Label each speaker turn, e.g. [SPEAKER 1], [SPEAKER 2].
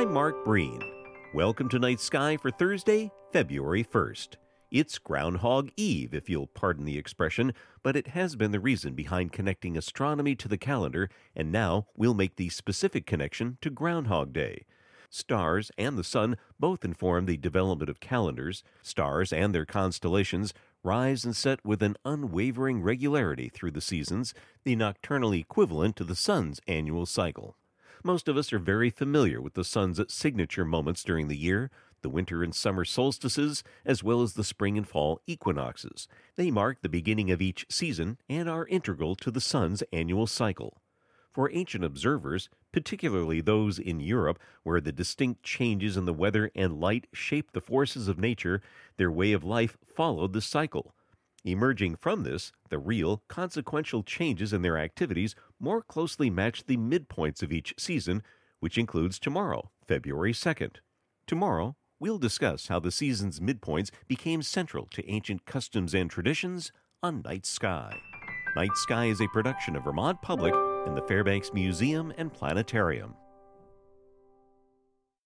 [SPEAKER 1] I'm Mark Breen. Welcome to Night Sky for Thursday, February 1st. It's Groundhog Eve, if you'll pardon the expression, but it has been the reason behind connecting astronomy to the calendar, and now we'll make the specific connection to Groundhog Day. Stars and the sun both inform the development of calendars. Stars and their constellations rise and set with an unwavering regularity through the seasons, the nocturnal equivalent to the sun's annual cycle. Most of us are very familiar with the sun's signature moments during the year, the winter and summer solstices, as well as the spring and fall equinoxes. They mark the beginning of each season and are integral to the sun's annual cycle. For ancient observers, particularly those in Europe, where the distinct changes in the weather and light shaped the forces of nature, their way of life followed the cycle. Emerging from this, the real, consequential changes in their activities more closely match the midpoints of each season, which includes tomorrow, February 2nd. Tomorrow, we'll discuss how the season's midpoints became central to ancient customs and traditions on Night Sky. Night Sky is a production of Vermont Public and the Fairbanks Museum and Planetarium.